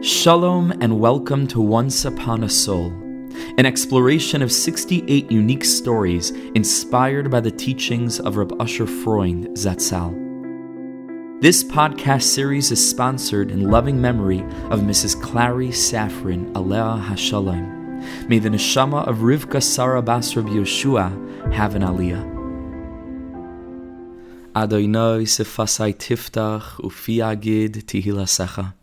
Shalom and welcome to Once Upon a Soul, an exploration of 68 unique stories inspired by the teachings of Reb Usher Freund Zatzal. This podcast series is sponsored in loving memory of Mrs. Klari Safran Alea Hashalom. May the neshama of Rivka Sarah Bas Reb Yeshua have an aliyah. Adonai sefasai tiftach ufi agid tihilasecha.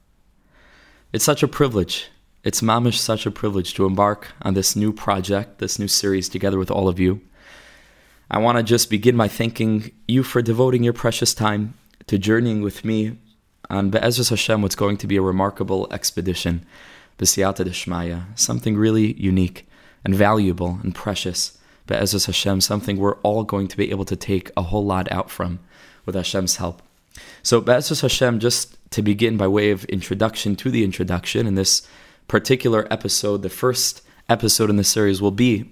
It's such a privilege. It's mamish such a privilege to embark on this new project, this new series together with all of you. I want to just begin by thanking you for devoting your precious time to journeying with me on Be'ezras Hashem, what's going to be a remarkable expedition, B'siyata Deshmaya, something really unique and valuable and precious. Be'ezras Hashem, something we're all going to be able to take a whole lot out from with Hashem's help. So, Be'ezras Hashem, just to begin by way of introduction to the introduction, in this particular episode, the first episode in the series will be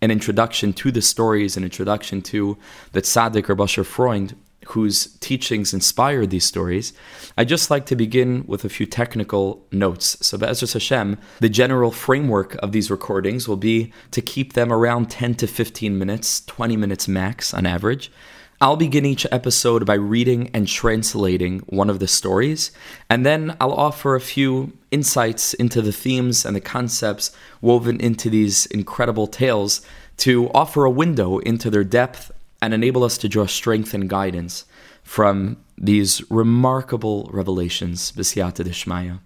an introduction to the stories, an introduction to the tzaddik or Basher Freund, whose teachings inspired these stories. I'd just like to begin with a few technical notes. So, Be'ezras Hashem, the general framework of these recordings will be to keep them around 10 to 15 minutes, 20 minutes max on average. I'll begin each episode by reading and translating one of the stories, and then I'll offer a few insights into the themes and the concepts woven into these incredible tales to offer a window into their depth and enable us to draw strength and guidance from these remarkable revelations, B'siyata Deshmaya.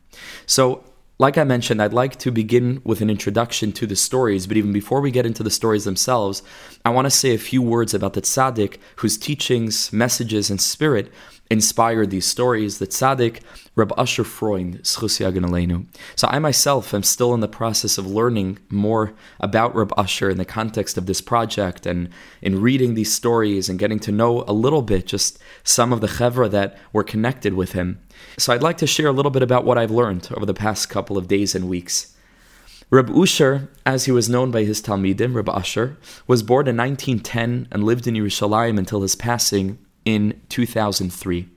So, like I mentioned, I'd like to begin with an introduction to the stories, but even before we get into the stories themselves, I want to say a few words about the tzaddik whose teachings, messages, and spirit inspired these stories, the tzaddik Reb Usher Freund, So I myself am still in the process of learning more about Reb Usher in the context of this project and in reading these stories and getting to know a little bit just some of the chevra that were connected with him. So I'd like to share a little bit about what I've learned over the past couple of days and weeks. Reb Usher, as he was known by his Talmidim, Reb Usher, was born in 1910 and lived in Yerushalayim until his passing in 2003.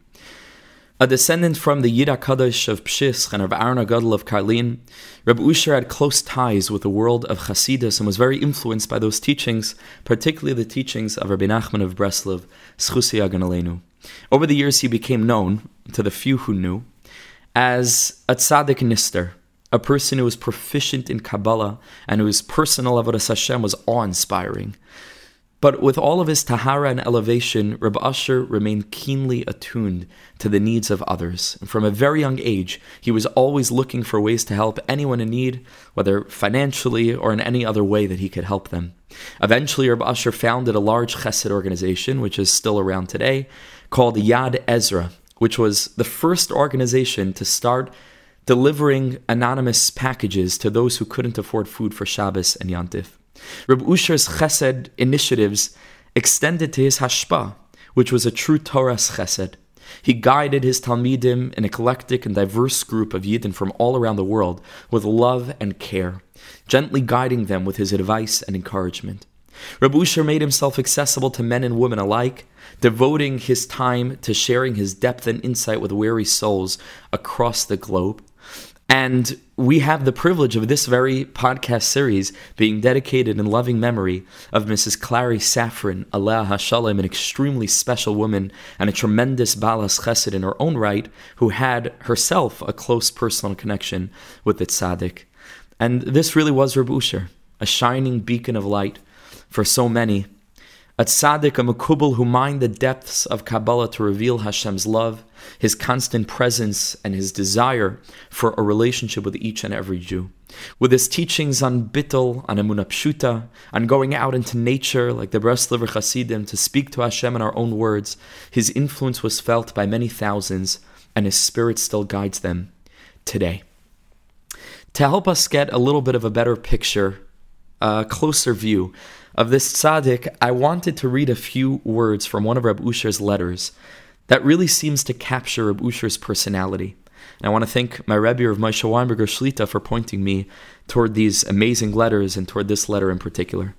A descendant from the Yid Kadosh of Pshisch and of Aaron Gadol of Karlin, Reb Usher had close ties with the world of Hasidus and was very influenced by those teachings, particularly the teachings of Rabbi Nachman of Breslov, Schusi Aganalenu. Over the years, he became known, to the few who knew, as a tzaddik nister, a person who was proficient in Kabbalah and whose personal avodas Hashem was awe-inspiring. But with all of his tahara and elevation, Reb Usher remained keenly attuned to the needs of others. And from a very young age, he was always looking for ways to help anyone in need, whether financially or in any other way that he could help them. Eventually, Reb Usher founded a large chesed organization, which is still around today, called Yad Ezra, which was the first organization to start delivering anonymous packages to those who couldn't afford food for Shabbos and Yantif. Reb Usher's chesed initiatives extended to his hashpa, which was a true Torah's chesed. He guided his Talmidim, an eclectic and diverse group of Yidden from all around the world, with love and care, gently guiding them with his advice and encouragement. Reb Usher made himself accessible to men and women alike, devoting his time to sharing his depth and insight with weary souls across the globe. And we have the privilege of this very podcast series being dedicated in loving memory of Mrs. Klari Safran, Allah Hashalom, an extremely special woman and a tremendous balas chesed in her own right, who had herself a close personal connection with the tzaddik. And this really was Reb Usher, a shining beacon of light for so many. A tzaddik, a makubal who mined the depths of Kabbalah to reveal Hashem's love, his constant presence, and his desire for a relationship with each and every Jew. With his teachings on bittul, on emunah pshuta, on going out into nature like the Breslover Hasidim to speak to Hashem in our own words, his influence was felt by many thousands, and his spirit still guides them today. To help us get a little bit of a better picture, a closer view of this tzaddik, I wanted to read a few words from one of Reb Usher's letters that really seems to capture Reb Usher's personality. And I want to thank my Rebbe of Moshe Weinberger Shlita for pointing me toward these amazing letters and toward this letter in particular.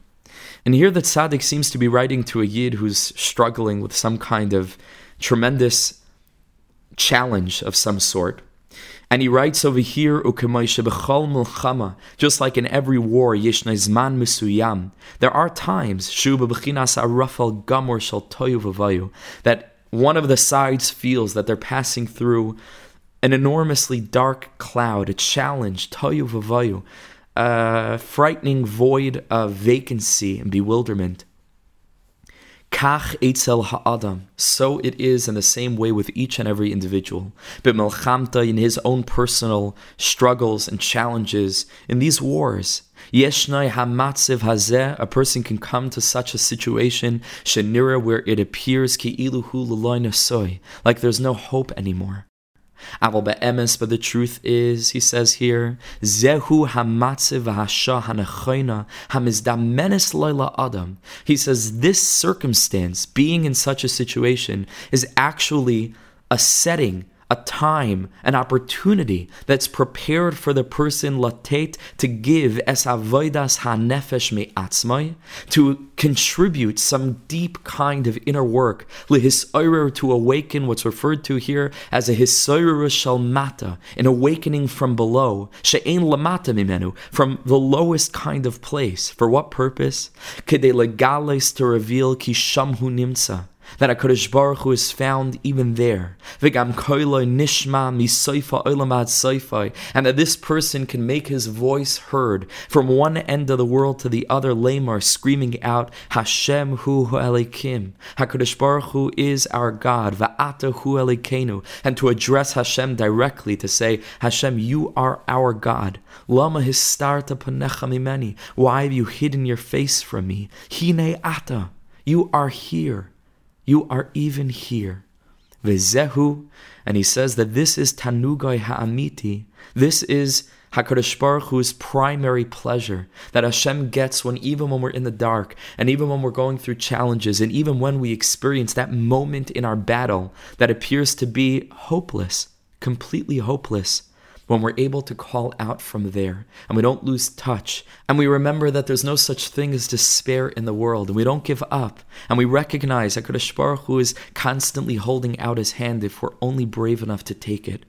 And here the tzaddik seems to be writing to a yid who's struggling with some kind of tremendous challenge of some sort. And he writes over here, just like in every war, zman misuyam, there are times, that one of the sides feels that they're passing through an enormously dark cloud, a challenge, toyu a frightening void of vacancy and bewilderment. Kach etzel ha'adam. So it is in the same way with each and every individual. But B'melchamta in his own personal struggles and challenges in these wars. Yeshnai hamatziv hazeh. A person can come to such a situation shenira where it appears ki iluhu soy, like there's no hope anymore. Aval be'emes, but the truth is, he says here, Zehu hamatziv v'hasha hanechoina hamizdamenes loyla adam. He says this circumstance, being in such a situation, is actually a setting a time, an opportunity that's prepared for the person latet to give es avoidas hanefesh me'atzmai, to contribute some deep kind of inner work, lihisoyer to awaken what's referred to here as a hisoyer shalmata, an awakening from below, she'ein lamata mimenu, from the lowest kind of place. For what purpose? Kede legales to reveal ki shamhu nimsa that HaKadosh Baruch Hu is found even there. Nishma and that this person can make his voice heard from one end of the world to the other, lamar screaming out, Hashem hu elikim. HaKadosh Baruch Hu is our God, va'ata hu elikenu, and to address Hashem directly, to say, Hashem, you are our God. Lama histarta panecha mimeni. Why have you hidden your face from me? Hine ata. You are here. You are even here. Vezehu, and he says that this is Tanugai Ha'amiti. This is HaKadosh Baruch Hu's primary pleasure that Hashem gets when even when we're in the dark and even when we're going through challenges and even when we experience that moment in our battle that appears to be hopeless, completely hopeless when we're able to call out from there and we don't lose touch and we remember that there's no such thing as despair in the world and we don't give up and we recognize that Kadosh Baruch Hu is constantly holding out his hand if we're only brave enough to take it.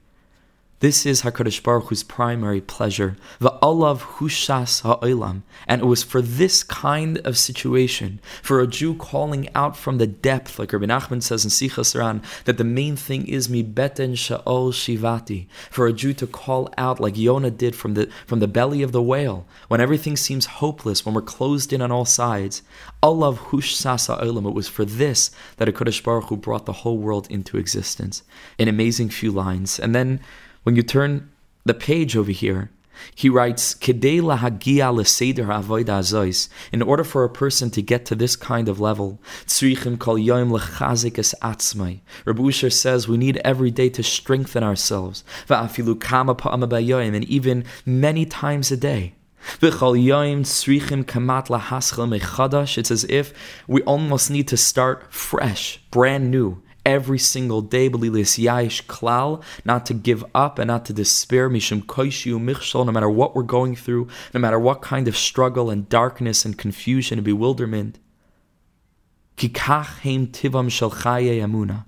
This is HaKadosh Baruch Hu's primary pleasure, Va'alav hushas ha'olam. And it was for this kind of situation, for a Jew calling out from the depth, like Rabbi Nachman says in Sichas Ran, that the main thing is mi beten sha'ol shivati, for a Jew to call out like Yonah did from the, from the belly of the whale, when everything seems hopeless, when we're closed in on all sides. Alav hushas ha'olam. It was for this that HaKadosh Baruch Hu brought the whole world into existence. An amazing few lines. And then when you turn the page over here, he writes, In order for a person to get to this kind of level, Rabbi Usher says we need every day to strengthen ourselves, and even many times a day. It's as if we almost need to start fresh, brand new, every single day, klal, not to give up and not to despair, mishum michshol, no matter what we're going through, no matter what kind of struggle and darkness and confusion and bewilderment. Kikach tivam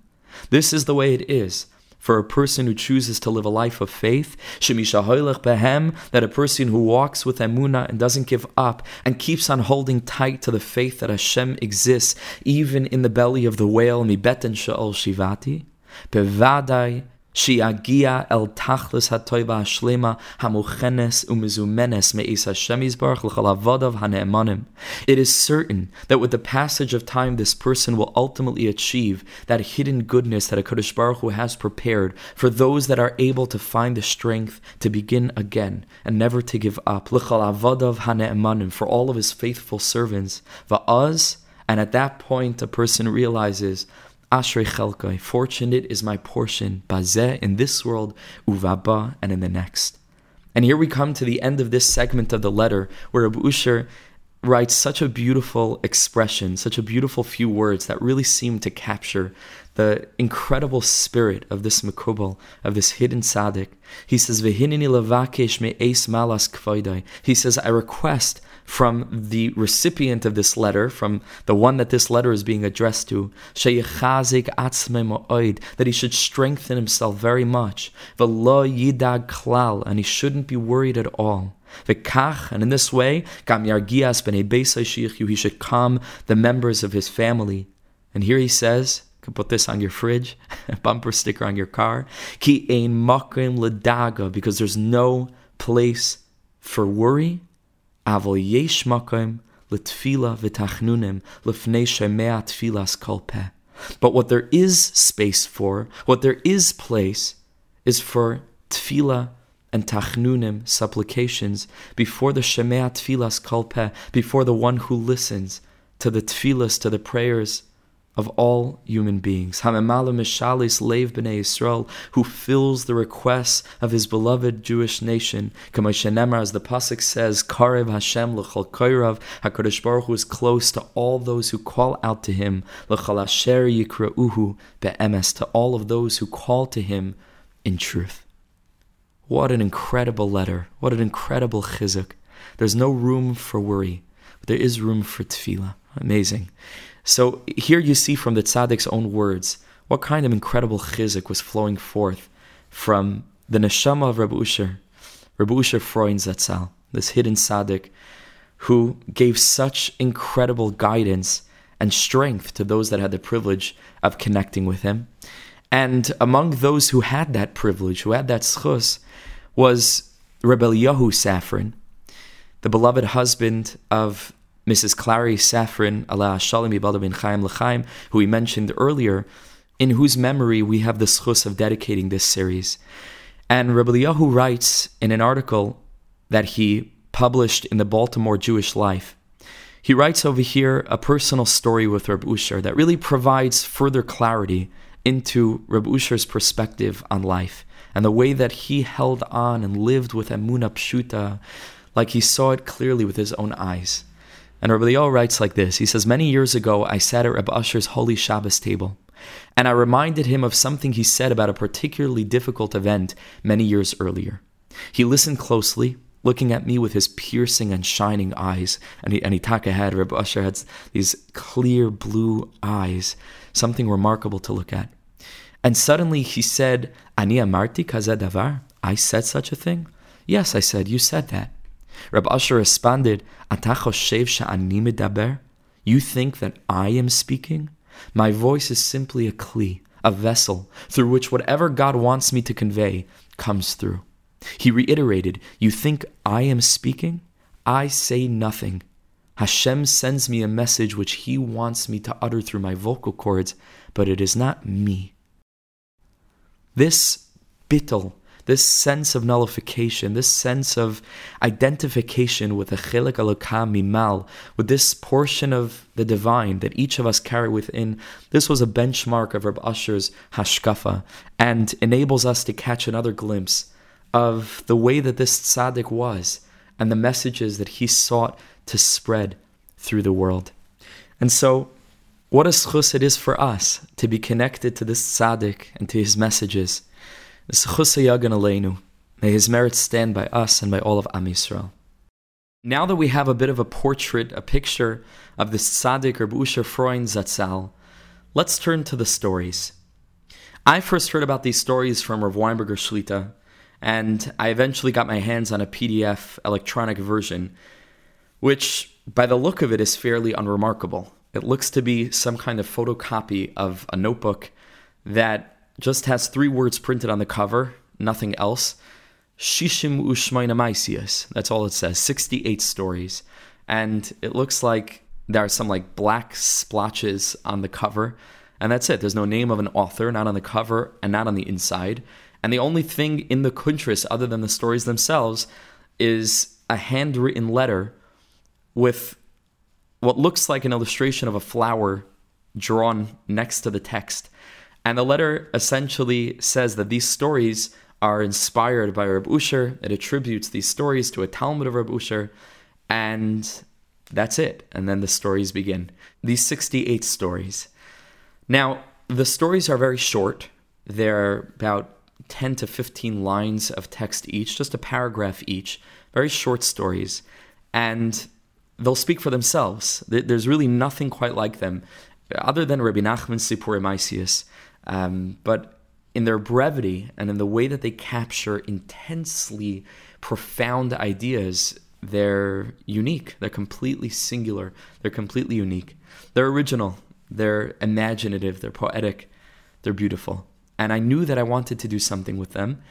This is the way it is for a person who chooses to live a life of faith, that a person who walks with emuna and doesn't give up and keeps on holding tight to the faith that Hashem exists even in the belly of the whale, mi beten sha'ol shivati, Shiagia el tachlis hatoiva shlema hamuchenes umizumenes me'is hane'emanim. It is certain that with the passage of time, this person will ultimately achieve that hidden goodness that HaKadosh Baruch Hu has prepared for those that are able to find the strength to begin again and never to give up. L'chalavadav hane'emanim, for all of his faithful servants. Va'az, and at that point a person realizes Ashrei chelkai, fortunate is my portion, bazeh, in this world, uvaba, and in the next. And here we come to the end of this segment of the letter, where Abu Usher writes such a beautiful expression, such a beautiful few words that really seem to capture the incredible spirit of this Makubal, of this hidden tzaddik. He says, malas He says, I request from the recipient of this letter, from the one that this letter is being addressed to, that he should strengthen himself very much, klal, and he shouldn't be worried at all. And in this way, he should calm the members of his family. And here he says, can put this on your fridge, a bumper sticker on your car. Ki ein makim ledaga, because there's no place for worry. Avol yesh makim letfila v'tachnunim lefnei shemea tfilas kolpeh. But what there is space for, what there is place, is for tefillah and tachnunim, supplications, before the shemea tfilas Kalpeh, before the one who listens to the tfilas, to the prayers of all human beings. Hamemala Mishalis Lev B'nai Yisrael, who fills the requests of his beloved Jewish nation. Kamashenemar, as the pasuk says, Karev Hashem l'chol koirav, Hakadosh Baruch Hu is close to all those who call out to him. L'chol asher yikra'uhu be'emes, to all of those who call to him in truth. What an incredible letter! What an incredible chizuk! There's no room for worry, but there is room for tefillah. Amazing. So here you see from the tzaddik's own words what kind of incredible chizuk was flowing forth from the neshama of Rabbi Usher, Rabbi Usher Freund Zatzal, this hidden tzaddik, who gave such incredible guidance and strength to those that had the privilege of connecting with him. And among those who had that privilege, who had that schus, was Rebbe Yahu Safran, the beloved husband of Mrs. Klari Safran, Allah Shalom bin Chaim L'chaim, who we mentioned earlier, in whose memory we have the schus of dedicating this series. And Rabbi Yahu writes in an article that he published in the Baltimore Jewish Life. He writes over here a personal story with Reb Usher that really provides further clarity into Reb Usher's perspective on life and the way that he held on and lived with Emunah Pshuta like he saw it clearly with his own eyes. And Rabbi Liel writes like this He says, Many years ago, I sat at Rabbi Usher's holy Shabbos table, and I reminded him of something he said about a particularly difficult event many years earlier. He listened closely, looking at me with his piercing and shining eyes. And he, and he talked ahead. Rabbi Usher had these clear blue eyes, something remarkable to look at. And suddenly he said, Ani amarti davar? I said such a thing? Yes, I said, you said that. Rab Asher responded, Atachos Shevsha Anime Daber, You think that I am speaking? My voice is simply a kli, a vessel, through which whatever God wants me to convey comes through. He reiterated, You think I am speaking? I say nothing. Hashem sends me a message which He wants me to utter through my vocal cords, but it is not me. This bittel, this sense of nullification, this sense of identification with the chilek alokam mimal, with this portion of the divine that each of us carry within, this was a benchmark of Reb Usher's hashkafa and enables us to catch another glimpse of the way that this tzaddik was and the messages that he sought to spread through the world. And so, what a schus it is for us to be connected to this tzaddik and to his messages. May his merits stand by us and by all of Am Yisrael. Now that we have a bit of a portrait, a picture of this tzaddik Reb Usher Freund Zatzal, let's turn to the stories. I first heard about these stories from Rav Weinberger Shlita, and I eventually got my hands on a PDF electronic version, which, by the look of it, is fairly unremarkable. It looks to be some kind of photocopy of a notebook that just has three words printed on the cover, nothing else. Shishim Ushmaina Maisius. That's all it says. 68 stories. And it looks like there are some like black splotches on the cover. And that's it. There's no name of an author, not on the cover and not on the inside. And the only thing in the kuntris, other than the stories themselves, is a handwritten letter with what looks like an illustration of a flower drawn next to the text. And the letter essentially says that these stories are inspired by Reb Usher. It attributes these stories to a Talmud of Reb Usher, and that's it. And then the stories begin. These 68 stories. Now, The stories are very short. They're about 10 to 15 lines of text each, just a paragraph each, very short stories. And they'll speak for themselves. There's really nothing quite like them, other than Rabbi Nachman's Sipur Maisius. Um, but in their brevity and in the way that they capture intensely profound ideas, they're unique. They're completely singular. They're completely unique. They're original. They're imaginative. They're poetic. They're beautiful. And I knew that I wanted to do something with them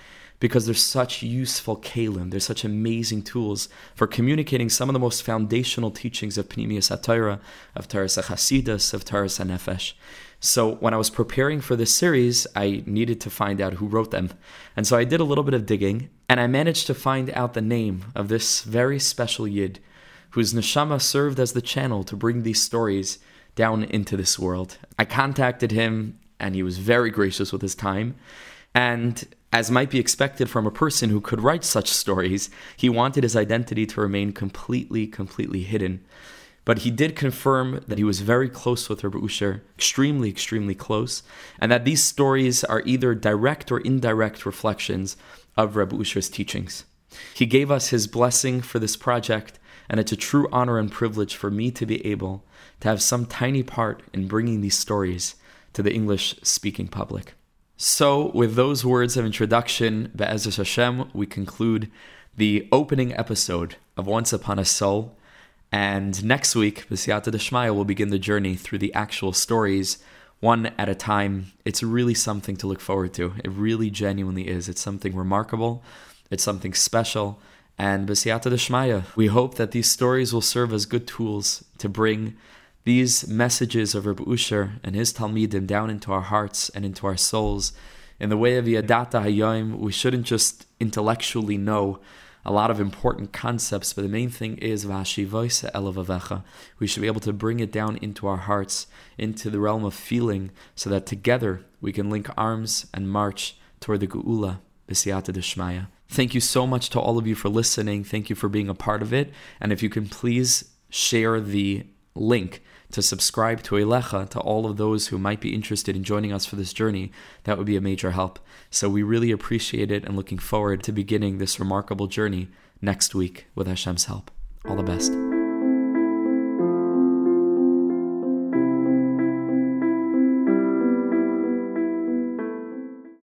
because they're such useful kalim. They're such amazing tools for communicating some of the most foundational teachings of Pnimius HaTorah, of Taras HaChasidus, of Taras HaNefesh. So when I was preparing for this series, I needed to find out who wrote them. And so I did a little bit of digging, and I managed to find out the name of this very special Yid, whose neshama served as the channel to bring these stories down into this world. I contacted him, and he was very gracious with his time. And as might be expected from a person who could write such stories, he wanted his identity to remain completely, completely hidden. But he did confirm that he was very close with Rabbi Usher, extremely, extremely close, and that these stories are either direct or indirect reflections of Rabbi Usher's teachings. He gave us his blessing for this project, and it's a true honor and privilege for me to be able to have some tiny part in bringing these stories to the English speaking public. So, with those words of introduction, Be'ezus Hashem, we conclude the opening episode of Once Upon a Soul. And next week, B'siyata Deshmaya will begin the journey through the actual stories, one at a time. It's really something to look forward to. It really genuinely is. It's something remarkable, it's something special. And B'siyata Deshmaya, we hope that these stories will serve as good tools to bring these messages of Rabbi Usher and his Talmidim down into our hearts and into our souls. In the way of Yadata Hayom, we shouldn't just intellectually know a lot of important concepts, but the main thing is Vashivoisa Elavavecha. We should be able to bring it down into our hearts, into the realm of feeling, so that together we can link arms and march toward the Geula, B'siyata Deshmaya. Thank you so much to all of you for listening. Thank you for being a part of it. And if you can please share the link to subscribe to Elecha to all of those who might be interested in joining us for this journey, that would be a major help. So we really appreciate it and looking forward to beginning this remarkable journey next week with Hashem's help. All the best.